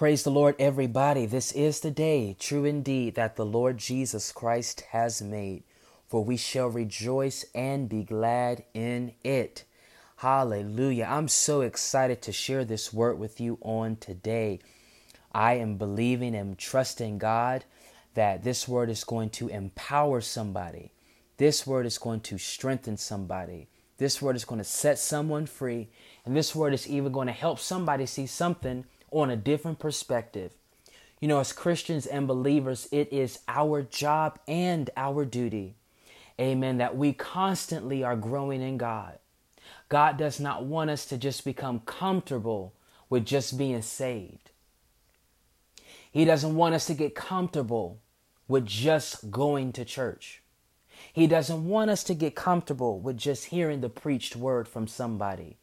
Praise the Lord, everybody. This is the day, true indeed, that the Lord Jesus Christ has made, for we shall rejoice and be glad in it. Hallelujah. I'm so excited to share this word with you on today. I am believing and trusting God that this word is going to empower somebody. This word is going to strengthen somebody. This word is going to set someone free. And this word is even going to help somebody see something on a different perspective. You know, as Christians and believers, it is our job and our duty, amen, that we constantly are growing in God. God does not want us to just become comfortable with just being saved. He doesn't want us to get comfortable with just going to church. He doesn't want us to get comfortable with just hearing the preached word from somebody.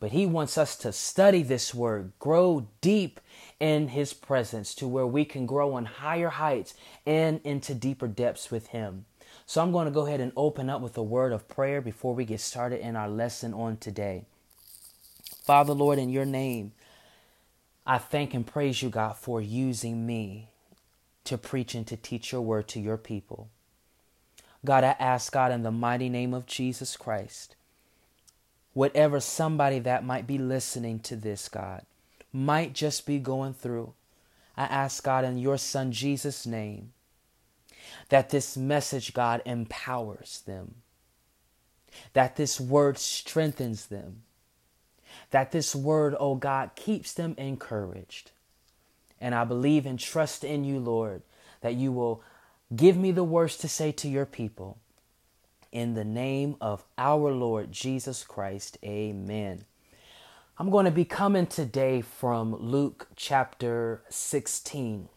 But He wants us to study this word, grow deep in His presence to where we can grow on higher heights and into deeper depths with Him. So I'm going to go ahead and open up with a word of prayer before we get started in our lesson on today. Father, Lord, in your name, I thank and praise you, God, for using me to preach and to teach your word to your people. God, I ask God in the mighty name of Jesus Christ whatever somebody that might be listening to this, God, might just be going through. I ask God in your Son Jesus' name that this message, God, empowers them, that this word strengthens them, that this word, oh God, keeps them encouraged. And I believe and trust in you, Lord, that you will give me the words to say to your people in the name of our Lord Jesus Christ. Amen. I'm going to be coming today from Luke chapter 16,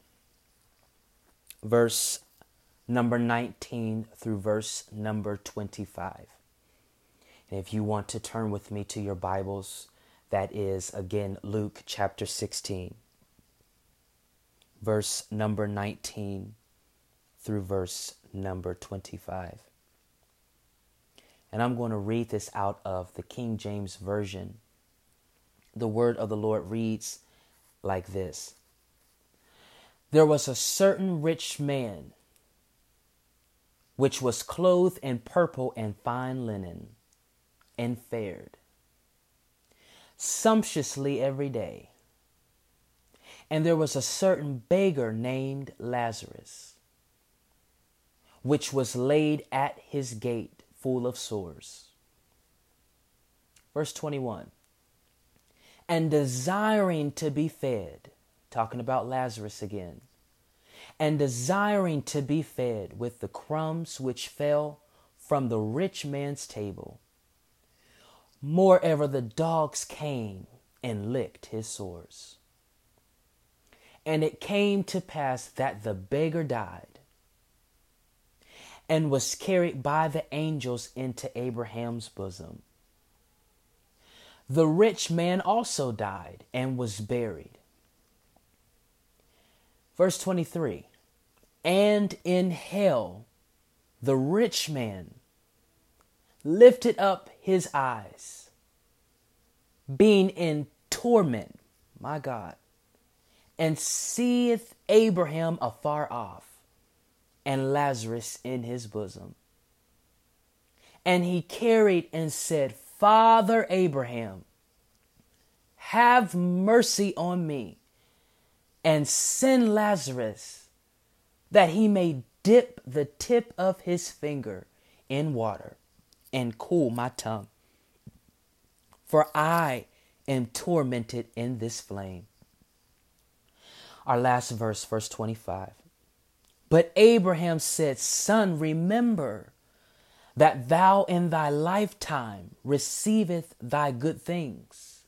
verse number 19 through verse number 25. And if you want to turn with me to your Bibles, that is again Luke chapter 16, verse number 19 through verse number 25. And I'm going to read this out of the King James Version. The word of the Lord reads like this There was a certain rich man which was clothed in purple and fine linen, and fared sumptuously every day. And there was a certain beggar named Lazarus, which was laid at his gate full of sores. Verse 21 And desiring to be fed, talking about Lazarus again, and desiring to be fed with the crumbs which fell from the rich man's table. Moreover, the dogs came and licked his sores. And it came to pass that the beggar died and was carried by the angels into Abraham's bosom. The rich man also died and was buried. Verse 23 And in hell the rich man lifted up his eyes, being in torment, my God, and seeth Abraham afar off and Lazarus in his bosom. And he carried and said, Father Abraham, have mercy on me and send Lazarus that he may dip the tip of his finger in water and cool my tongue. For I am tormented in this flame. Our last verse, verse 25. But Abraham said, Son, remember that thou in thy lifetime receiveth thy good things,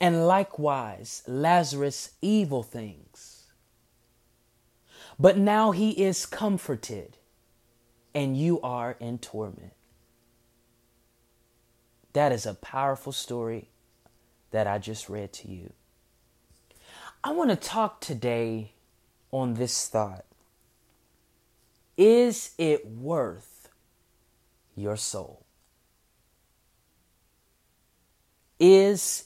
and likewise Lazarus evil things. But now he is comforted, and you are in torment. That is a powerful story that I just read to you. I want to talk today on this thought is it worth your soul? Is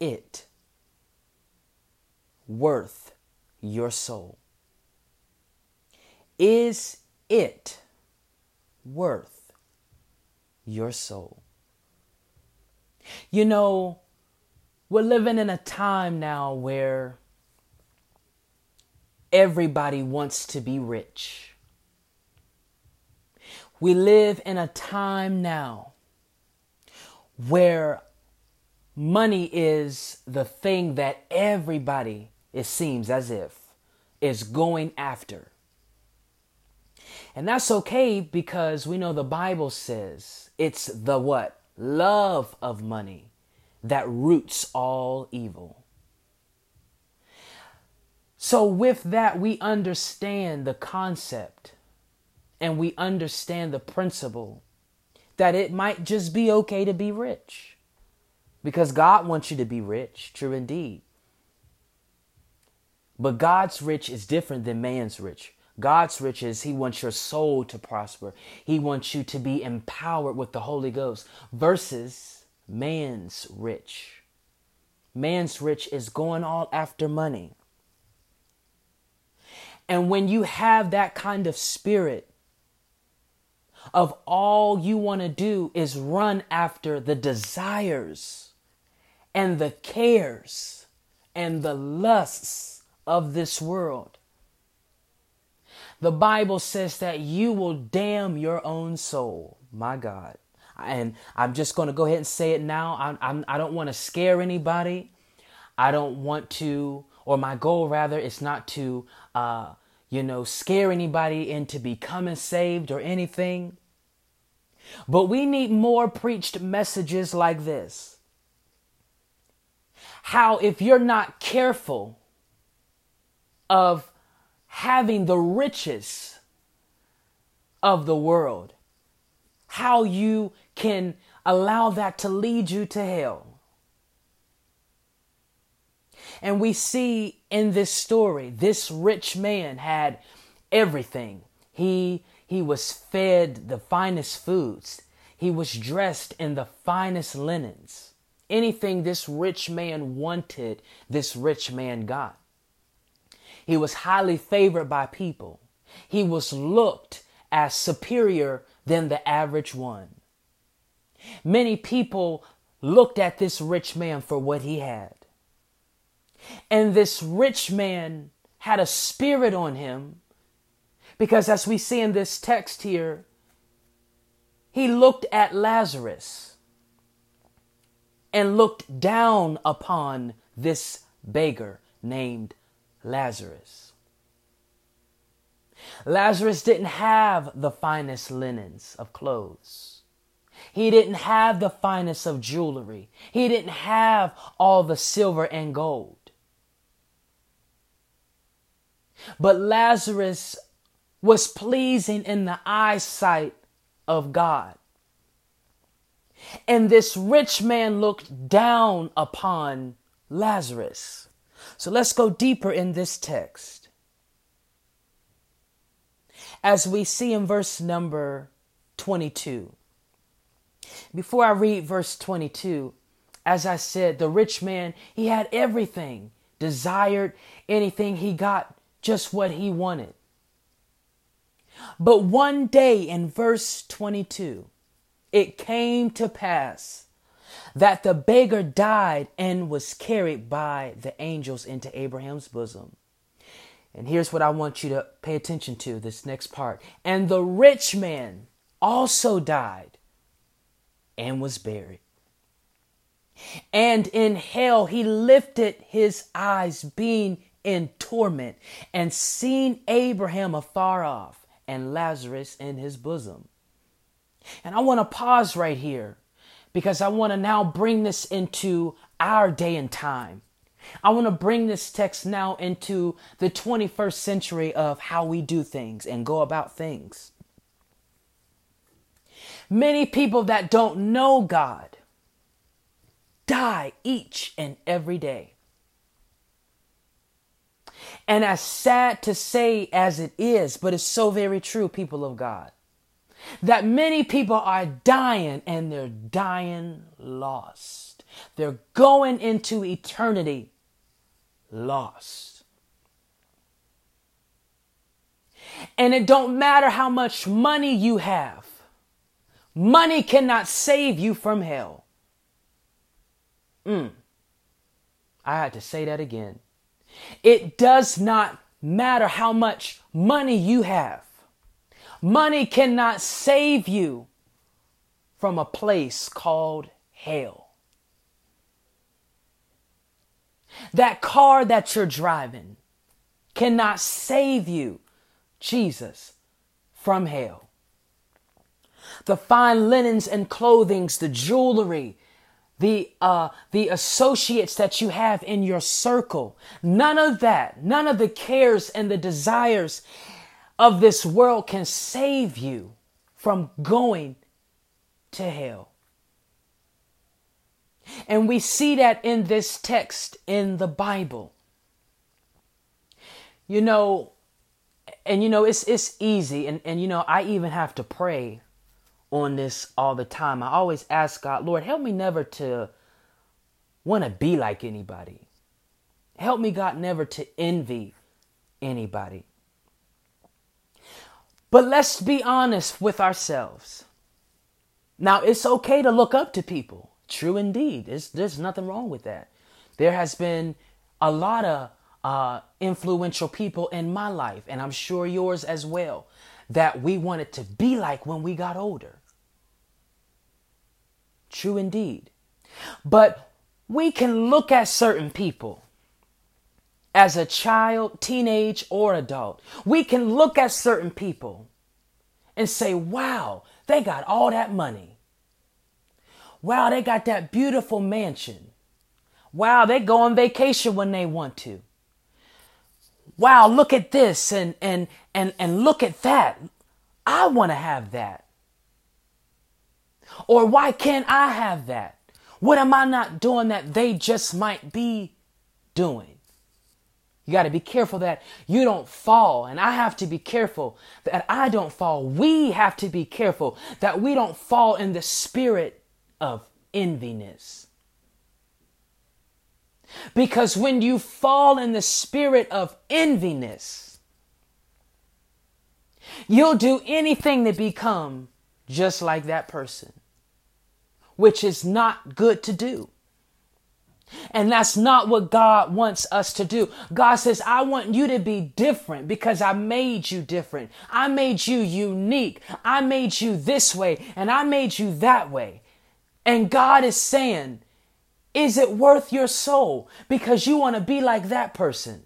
it worth your soul? Is it worth your soul? You know, we're living in a time now where everybody wants to be rich. We live in a time now where money is the thing that everybody, it seems as if, is going after. And that's okay because we know the Bible says it's the what? Love of money that roots all evil. So, with that, we understand the concept and we understand the principle that it might just be okay to be rich because God wants you to be rich, true indeed. But God's rich is different than man's rich. God's riches, He wants your soul to prosper. He wants you to be empowered with the Holy Ghost versus man's rich. Man's rich is going all after money. And when you have that kind of spirit, of all you want to do is run after the desires and the cares and the lusts of this world. The Bible says that you will damn your own soul. My God. And I'm just going to go ahead and say it now. I'm, I'm, I do not want to scare anybody. I don't want to, or my goal rather is not to, uh, you know, scare anybody into becoming saved or anything. But we need more preached messages like this. How, if you're not careful of having the riches of the world, how you can allow that to lead you to hell. And we see in this story, this rich man had everything. He he was fed the finest foods. He was dressed in the finest linens. Anything this rich man wanted, this rich man got. He was highly favored by people. He was looked as superior than the average one. Many people looked at this rich man for what he had. And this rich man had a spirit on him because as we see in this text here, he looked at Lazarus and looked down upon this beggar named Lazarus. Lazarus didn't have the finest linens of clothes. He didn't have the finest of jewelry. He didn't have all the silver and gold. But Lazarus was pleasing in the eyesight of God. And this rich man looked down upon Lazarus. So let's go deeper in this text. As we see in verse number 22. Before I read verse 22, as I said, the rich man, he had everything, desired anything, he got just what he wanted. But one day in verse 22, it came to pass that the beggar died and was carried by the angels into Abraham's bosom. And here's what I want you to pay attention to this next part. And the rich man also died and was buried. And in hell he lifted his eyes, being in torment, and seen Abraham afar off and Lazarus in his bosom. And I want to pause right here because I want to now bring this into our day and time. I want to bring this text now into the 21st century of how we do things and go about things. Many people that don't know God die each and every day. And as sad to say as it is, but it's so very true, people of God that many people are dying and they're dying lost. They're going into eternity lost. And it don't matter how much money you have. Money cannot save you from hell. Mm. I had to say that again. It does not matter how much money you have. Money cannot save you from a place called hell. That car that you're driving cannot save you, Jesus, from hell. The fine linens and clothings, the jewelry, the uh, the associates that you have in your circle, none of that, none of the cares and the desires of this world can save you from going to hell. And we see that in this text in the Bible. You know, and you know, it's it's easy, and, and you know, I even have to pray on this all the time. I always ask God, Lord, help me never to want to be like anybody. Help me, God, never to envy anybody. But let's be honest with ourselves. Now, it's okay to look up to people. True indeed. There's, there's nothing wrong with that. There has been a lot of uh, influential people in my life, and I'm sure yours as well, that we wanted to be like when we got older. True indeed. But we can look at certain people as a child, teenage, or adult. We can look at certain people and say, wow, they got all that money. Wow, they got that beautiful mansion. Wow, they go on vacation when they want to. Wow, look at this and and and and look at that. I want to have that. Or why can't I have that? What am I not doing that they just might be doing? You got to be careful that you don't fall. And I have to be careful that I don't fall. We have to be careful that we don't fall in the spirit of enviness. Because when you fall in the spirit of enviness, you'll do anything to become just like that person which is not good to do. And that's not what God wants us to do. God says, I want you to be different because I made you different. I made you unique. I made you this way and I made you that way. And God is saying, is it worth your soul because you want to be like that person?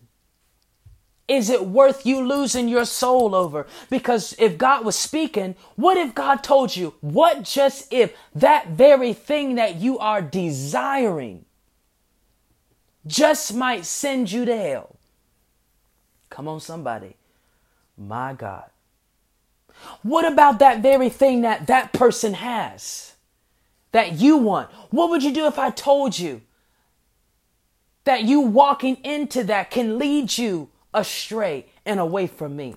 Is it worth you losing your soul over? Because if God was speaking, what if God told you, what just if that very thing that you are desiring just might send you to hell? Come on, somebody. My God. What about that very thing that that person has that you want? What would you do if I told you that you walking into that can lead you astray and away from me.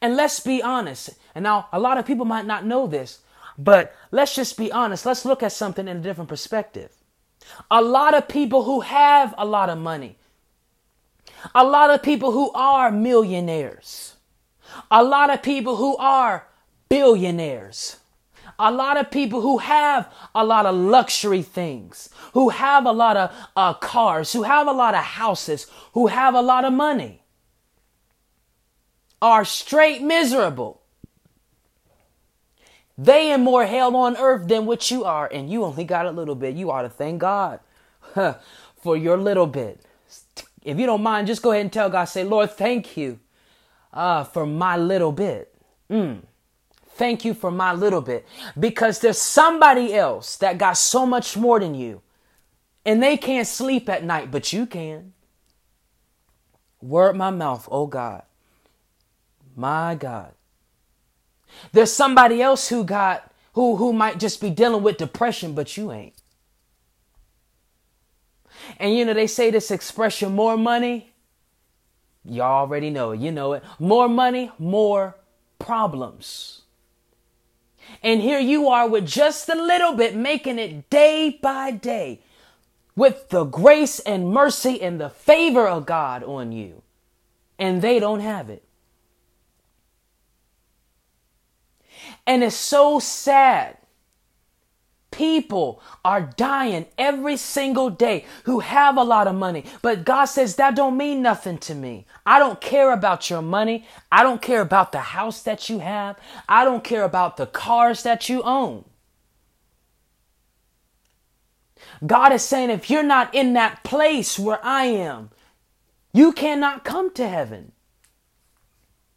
And let's be honest. And now a lot of people might not know this, but let's just be honest. Let's look at something in a different perspective. A lot of people who have a lot of money, a lot of people who are millionaires, a lot of people who are billionaires, a lot of people who have a lot of luxury things, who have a lot of uh, cars, who have a lot of houses, who have a lot of money are straight miserable. They in more hell on earth than what you are, and you only got a little bit. You ought to thank God for your little bit. If you don't mind, just go ahead and tell God, say, Lord, thank you uh, for my little bit. Mm. Thank you for my little bit. Because there's somebody else that got so much more than you, and they can't sleep at night, but you can. Word my mouth, oh God. My God. There's somebody else who got who who might just be dealing with depression, but you ain't. And you know, they say this expression, more money. You already know it. You know it. More money, more problems. And here you are with just a little bit, making it day by day, with the grace and mercy and the favor of God on you, and they don't have it. And it's so sad. People are dying every single day who have a lot of money. But God says that don't mean nothing to me. I don't care about your money. I don't care about the house that you have. I don't care about the cars that you own. God is saying if you're not in that place where I am, you cannot come to heaven.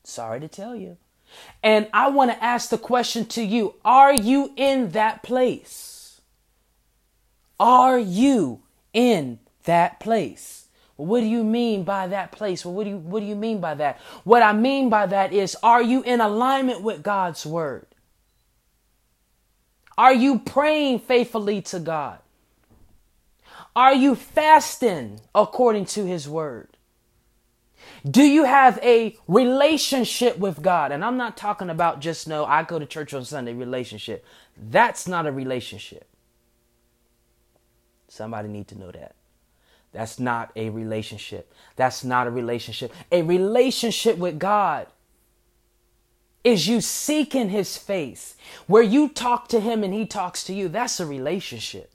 Sorry to tell you. And I want to ask the question to you Are you in that place? Are you in that place? What do you mean by that place? Well, what do you what do you mean by that? What I mean by that is are you in alignment with God's word? Are you praying faithfully to God? Are you fasting according to his word? Do you have a relationship with God? And I'm not talking about just no, I go to church on Sunday relationship. That's not a relationship. Somebody need to know that. That's not a relationship. That's not a relationship. A relationship with God is you seeking his face, where you talk to him and he talks to you. That's a relationship.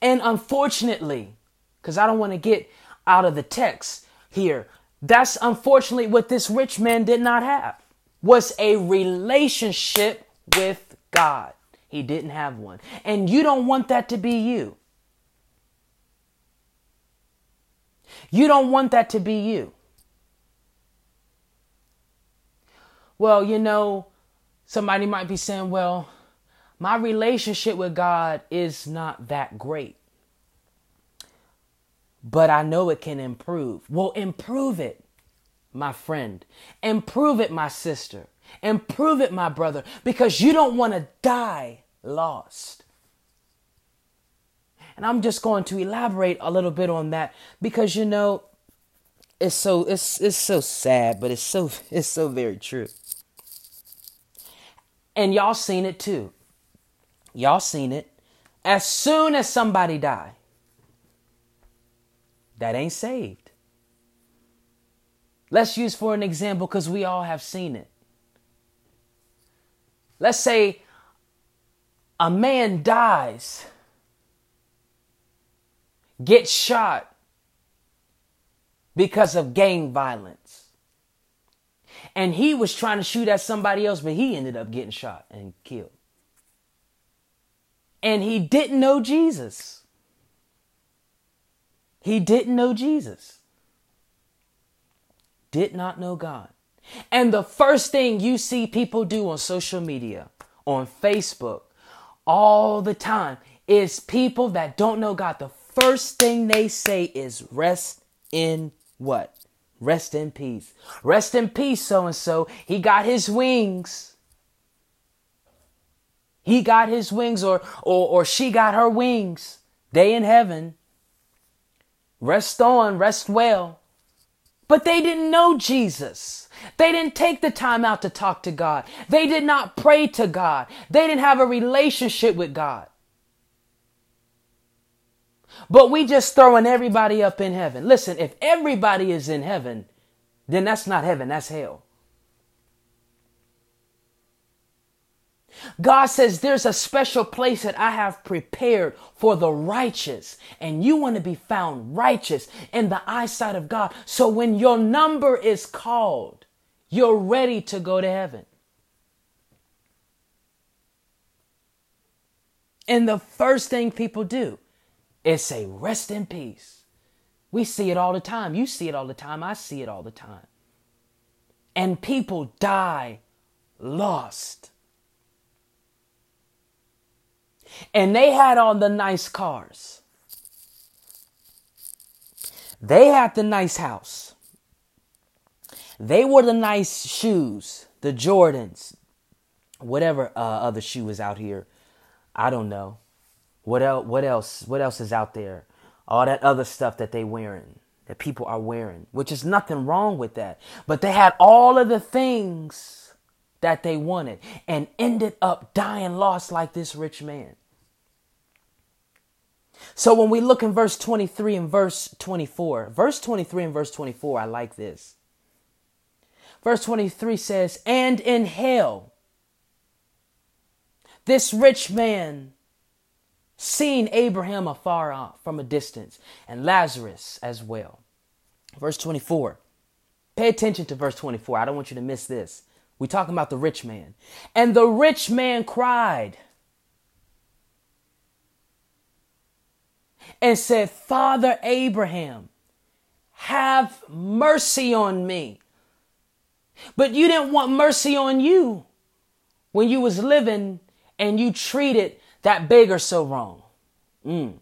And unfortunately, because I don't want to get out of the text, here. That's unfortunately what this rich man did not have. Was a relationship with God. He didn't have one. And you don't want that to be you. You don't want that to be you. Well, you know, somebody might be saying, well, my relationship with God is not that great but I know it can improve. Well, improve it, my friend. Improve it, my sister. Improve it, my brother, because you don't want to die lost. And I'm just going to elaborate a little bit on that because you know it's so it's it's so sad, but it's so it's so very true. And y'all seen it too. Y'all seen it. As soon as somebody die, that ain't saved. Let's use for an example because we all have seen it. Let's say a man dies, gets shot because of gang violence. And he was trying to shoot at somebody else, but he ended up getting shot and killed. And he didn't know Jesus. He didn't know Jesus, did not know God. And the first thing you see people do on social media, on Facebook, all the time is people that don't know God. The first thing they say is rest in what? Rest in peace. Rest in peace, so and so. He got his wings. He got his wings, or, or, or she got her wings. They in heaven. Rest on, rest well. But they didn't know Jesus. They didn't take the time out to talk to God. They did not pray to God. They didn't have a relationship with God. But we just throwing everybody up in heaven. Listen, if everybody is in heaven, then that's not heaven, that's hell. God says there's a special place that I have prepared for the righteous, and you want to be found righteous in the eyesight of God. So when your number is called, you're ready to go to heaven. And the first thing people do is say, Rest in peace. We see it all the time. You see it all the time. I see it all the time. And people die lost and they had on the nice cars. They had the nice house. They wore the nice shoes, the Jordans, whatever uh, other shoe is out here. I don't know. What else? What else? What else is out there? All that other stuff that they wearing, that people are wearing, which is nothing wrong with that. But they had all of the things that they wanted and ended up dying lost like this rich man. So when we look in verse 23 and verse 24, verse 23 and verse 24, I like this. Verse 23 says, And in hell, this rich man seen Abraham afar off from a distance, and Lazarus as well. Verse 24. Pay attention to verse 24. I don't want you to miss this. We're talking about the rich man. And the rich man cried and said, Father Abraham, have mercy on me. But you didn't want mercy on you when you was living and you treated that beggar so wrong. Mm.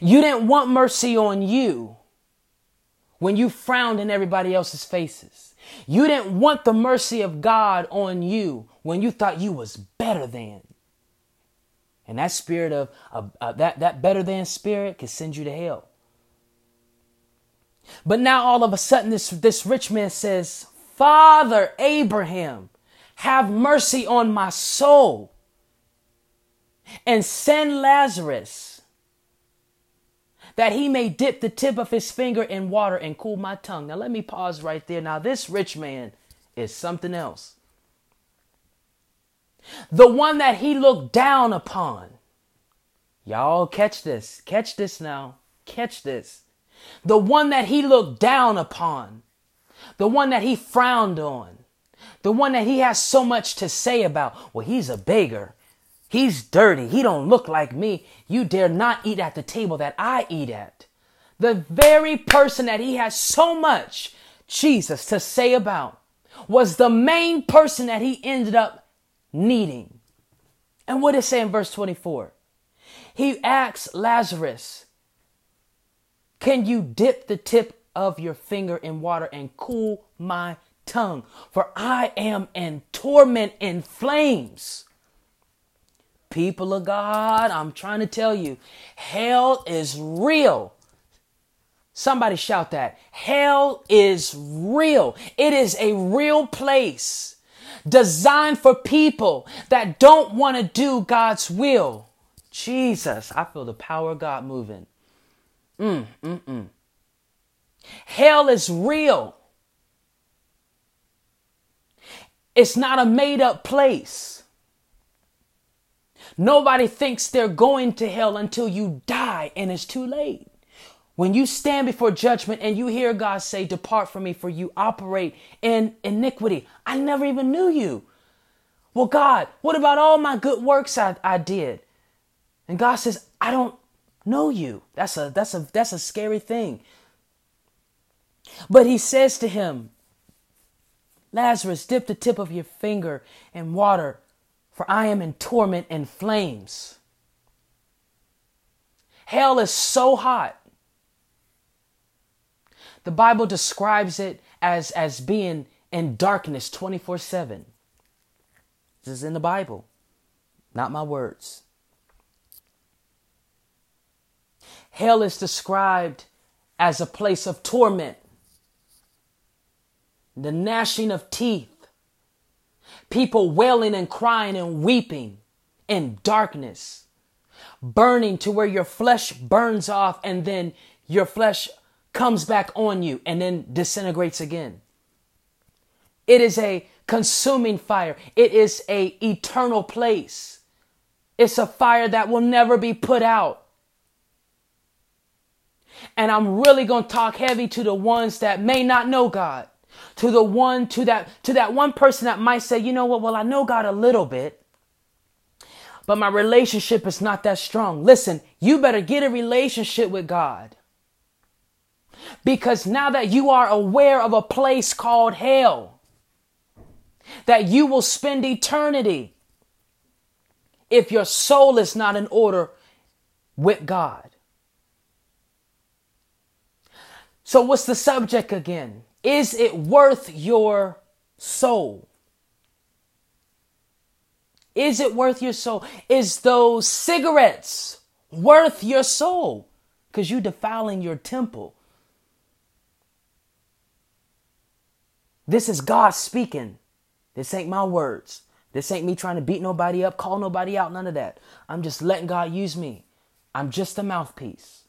You didn't want mercy on you when you frowned in everybody else's faces. You didn't want the mercy of God on you when you thought you was better than. And that spirit of, uh, that that better than spirit can send you to hell. But now all of a sudden this this rich man says, "Father Abraham, have mercy on my soul and send Lazarus that he may dip the tip of his finger in water and cool my tongue. Now, let me pause right there. Now, this rich man is something else. The one that he looked down upon. Y'all catch this. Catch this now. Catch this. The one that he looked down upon. The one that he frowned on the one that he has so much to say about. Well, he's a beggar. He's dirty. He don't look like me. You dare not eat at the table that I eat at. The very person that he has so much, Jesus, to say about was the main person that he ended up needing. And what it say in verse 24? He asks Lazarus, Can you dip the tip of your finger in water and cool my tongue, for I am in torment in flames. People of God, I'm trying to tell you, hell is real. Somebody shout that. Hell is real. It is a real place designed for people that don't want to do God's will. Jesus, I feel the power of God moving. Mm, mm, mm. Hell is real. It's not a made up place. Nobody thinks they're going to hell until you die and it's too late. When you stand before judgment and you hear God say, Depart from me, for you operate in iniquity. I never even knew you. Well, God, what about all my good works I, I did? And God says, I don't know you. That's a that's a that's a scary thing. But he says to him, Lazarus, dip the tip of your finger in water, for I am in torment and flames. Hell is so hot. The Bible describes it as, as being in darkness 24 7. This is in the Bible, not my words. Hell is described as a place of torment the gnashing of teeth, people wailing and crying and weeping in darkness, burning to where your flesh burns off and then your flesh comes back on you and then disintegrates again. It is a consuming fire. It is a eternal place. It's a fire that will never be put out. And I'm really going to talk heavy to the ones that may not know God to the one to that to that one person that might say, "You know what? Well, I know God a little bit, but my relationship is not that strong." Listen, you better get a relationship with God. Because now that you are aware of a place called hell, that you will spend eternity if your soul is not in order with God. So, what's the subject again? Is it worth your soul? Is it worth your soul? Is those cigarettes worth your soul? Because you defiling your temple. This is God speaking. This ain't my words. This ain't me trying to beat nobody up, call nobody out, none of that. I'm just letting God use me. I'm just a mouthpiece.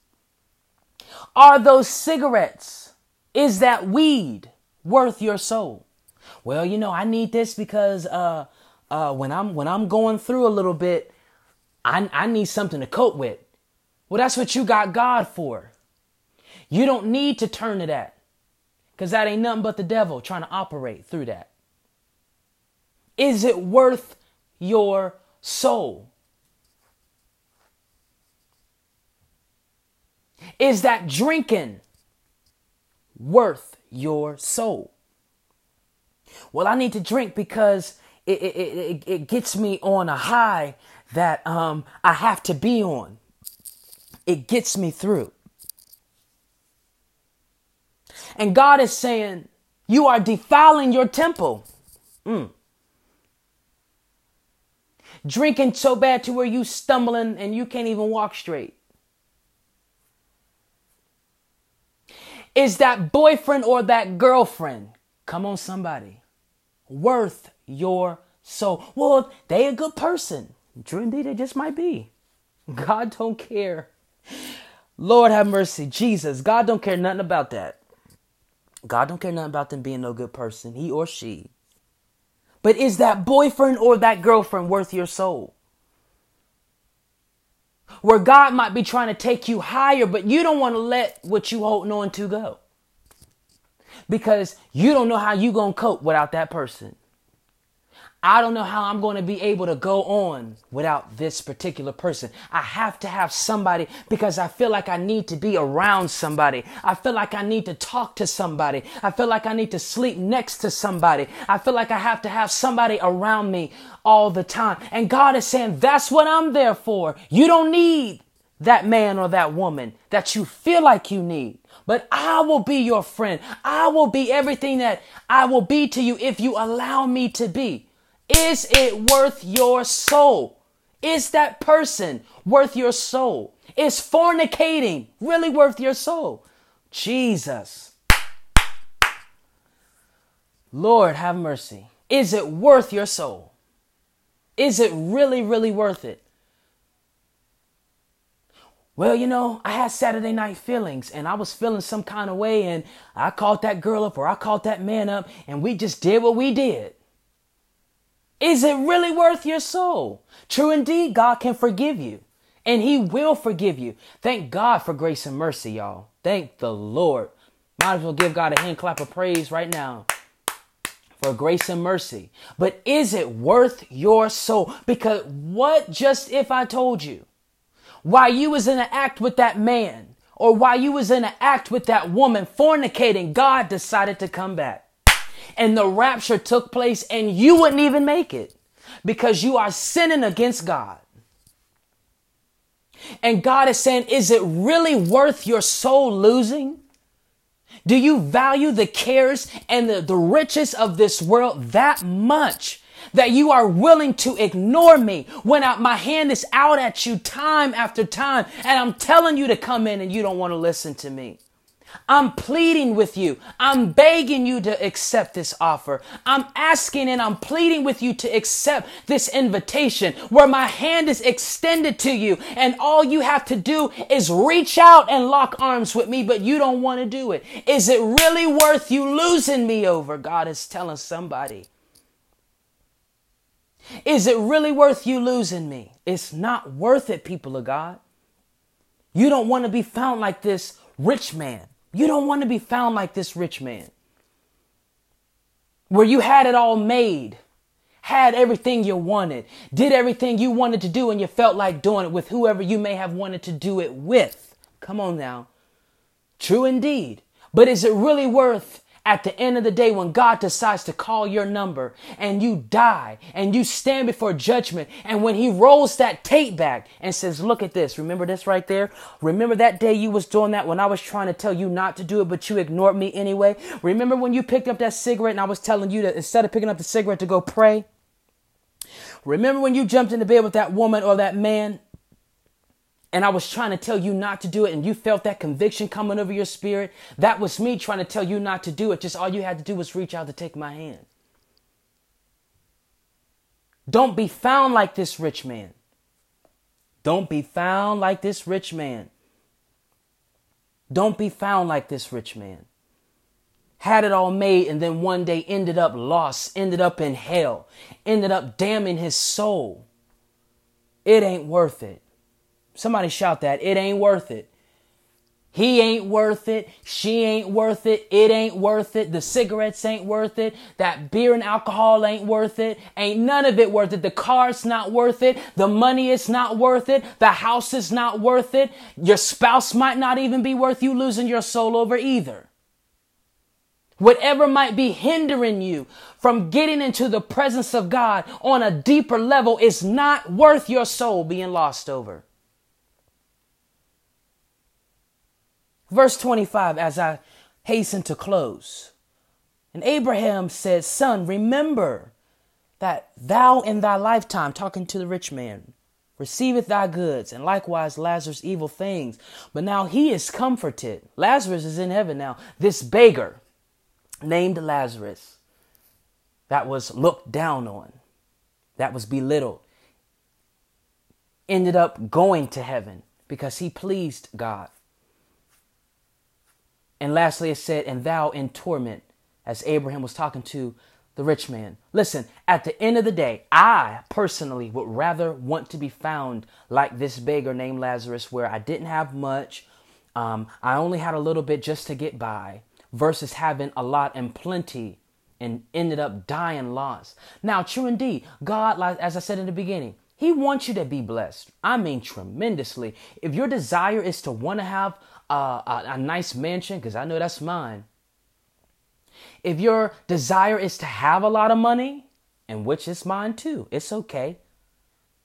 Are those cigarettes, is that weed worth your soul? Well, you know, I need this because uh, uh, when I'm when I'm going through a little bit, I, I need something to cope with. Well, that's what you got God for. You don't need to turn to that because that ain't nothing but the devil trying to operate through that. Is it worth your soul? Is that drinking worth your soul? Well, I need to drink because it, it, it, it gets me on a high that um, I have to be on. It gets me through. And God is saying, You are defiling your temple. Mm. Drinking so bad to where you stumbling and you can't even walk straight. Is that boyfriend or that girlfriend? Come on, somebody. Worth your soul. Well, they a good person. True indeed, they just might be. God don't care. Lord have mercy. Jesus, God don't care nothing about that. God don't care nothing about them being no good person, he or she. But is that boyfriend or that girlfriend worth your soul? Where God might be trying to take you higher, but you don't want to let what you holding on to go. Because you don't know how you to cope without that person. I don't know how I'm going to be able to go on without this particular person. I have to have somebody because I feel like I need to be around somebody. I feel like I need to talk to somebody. I feel like I need to sleep next to somebody. I feel like I have to have somebody around me all the time. And God is saying, that's what I'm there for. You don't need that man or that woman that you feel like you need. But I will be your friend. I will be everything that I will be to you if you allow me to be. Is it worth your soul? Is that person worth your soul? Is fornicating really worth your soul? Jesus. Lord, have mercy. Is it worth your soul? Is it really, really worth it? Well, you know, I had Saturday night feelings and I was feeling some kind of way and I called that girl up or I called that man up and we just did what we did. Is it really worth your soul? True indeed, God can forgive you and he will forgive you. Thank God for grace and mercy, y'all. Thank the Lord. Might as well give God a hand clap of praise right now for grace and mercy. But is it worth your soul? Because what just if I told you why you was in an act with that man or why you was in an act with that woman fornicating, God decided to come back and the rapture took place and you wouldn't even make it because you are sinning against God. And God is saying, is it really worth your soul losing? Do you value the cares and the, the riches of this world that much that you are willing to ignore me when I, my hand is out at you time after time and I'm telling you to come in and you don't want to listen to me? I'm pleading with you. I'm begging you to accept this offer. I'm asking and I'm pleading with you to accept this invitation where my hand is extended to you and all you have to do is reach out and lock arms with me, but you don't want to do it. Is it really worth you losing me over? God is telling somebody. Is it really worth you losing me? It's not worth it, people of God. You don't want to be found like this rich man you don't want to be found like this rich man, where you had it all made, had everything you wanted, did everything you wanted to do, and you felt like doing it with whoever you may have wanted to do it with. Come on now. True indeed. But is it really worth at the end of the day, when God decides to call your number and you die and you stand before judgment, and when He rolls that tape back and says, Look at this, remember this right there? Remember that day you was doing that when I was trying to tell you not to do it, but you ignored me anyway? Remember when you picked up that cigarette and I was telling you that instead of picking up the cigarette to go pray? Remember when you jumped into bed with that woman or that man and I was trying to tell you not to do it and you felt that conviction coming over your spirit, that was me trying to tell you not to do it. Just all you had to do was reach out to take my hand. Don't be found like this rich man. Don't be found like this rich man. Don't be found like this rich man. Had it all made and then one day ended up lost, ended up in hell, ended up damning his soul. It ain't worth it. Somebody shout that. It ain't worth it. He ain't worth it. She ain't worth it. It ain't worth it. The cigarettes ain't worth it. That beer and alcohol ain't worth it. Ain't none of it worth it. The car's not worth it. The money is not worth it. The house is not worth it. Your spouse might not even be worth you losing your soul over either. Whatever might be hindering you from getting into the presence of God on a deeper level is not worth your soul being lost over. Verse 25, as I hasten to close. And Abraham said, Son, remember that thou in thy lifetime, talking to the rich man, receiveth thy goods, and likewise Lazarus evil things. But now he is comforted. Lazarus is in heaven now. This beggar named Lazarus that was looked down on, that was belittled, ended up going to heaven because he pleased God. And lastly, it said, and thou in torment, as Abraham was talking to the rich man. Listen, at the end of the day, I personally would rather want to be found like this beggar named Lazarus, where I didn't have much. Um, I only had a little bit just to get by, versus having a lot and plenty and ended up dying lost. Now, true indeed, God, as I said in the beginning, He wants you to be blessed. I mean, tremendously. If your desire is to want to have a, a nice mansion, because I know that's mine. If your desire is to have a lot of money, and which is mine too, it's okay.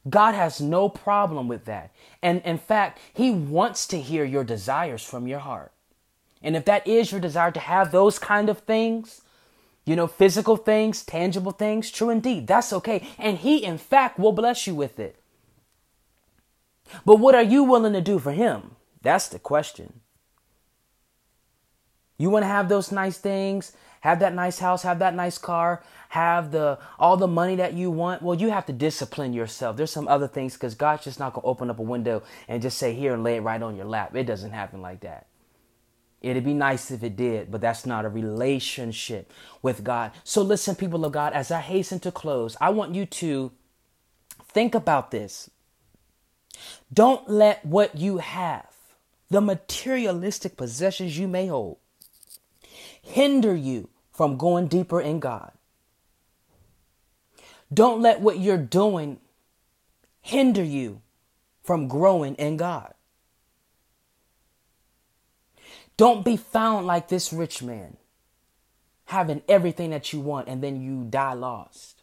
God has no problem with that. And in fact, He wants to hear your desires from your heart. And if that is your desire to have those kind of things, you know, physical things, tangible things, true indeed, that's okay. And He, in fact, will bless you with it. But what are you willing to do for Him? That's the question. You want to have those nice things, have that nice house, have that nice car, have the all the money that you want. Well, you have to discipline yourself. There's some other things because God's just not gonna open up a window and just say here and lay it right on your lap. It doesn't happen like that. It'd be nice if it did, but that's not a relationship with God. So listen, people of God, as I hasten to close, I want you to think about this. Don't let what you have the materialistic possessions you may hold hinder you from going deeper in God. Don't let what you're doing hinder you from growing in God. Don't be found like this rich man, having everything that you want and then you die lost.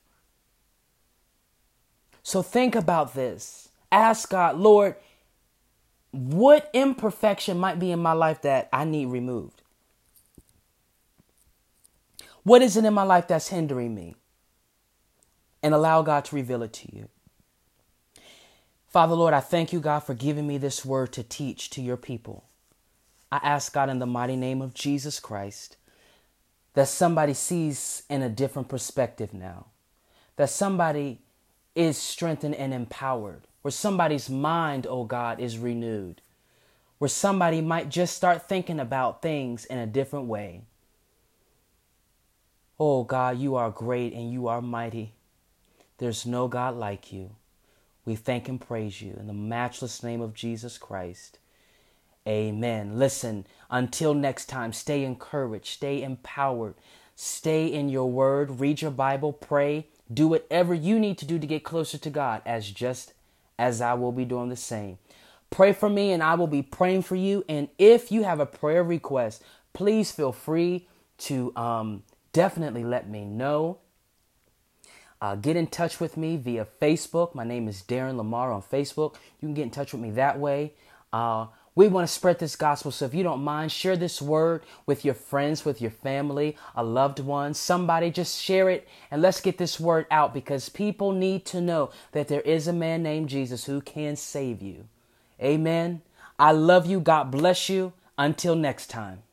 So think about this. Ask God, Lord, what imperfection might be in my life that I need removed? What is it in my life that's hindering me? And allow God to reveal it to you. Father, Lord, I thank you, God, for giving me this word to teach to your people. I ask God in the mighty name of Jesus Christ that somebody sees in a different perspective now, that somebody is strengthened and empowered where somebody's mind, oh God, is renewed, where somebody might just start thinking about things in a different way. Oh God, you are great and you are mighty. There's no God like you. We thank and praise you in the matchless name of Jesus Christ. Amen. Listen, until next time, stay encouraged, stay empowered, stay in your word, read your Bible, pray, do whatever you need to do to get closer to God as just as I will be doing the same. Pray for me and I will be praying for you. And if you have a prayer request, please feel free to um, definitely let me know. Uh, get in touch with me via Facebook. My name is Darren Lamar on Facebook. You can get in touch with me that way. Uh, we want to spread this gospel, so if you don't mind, share this word with your friends, with your family, a loved one, somebody. Just share it and let's get this word out because people need to know that there is a man named Jesus who can save you. Amen. I love you. God bless you. Until next time.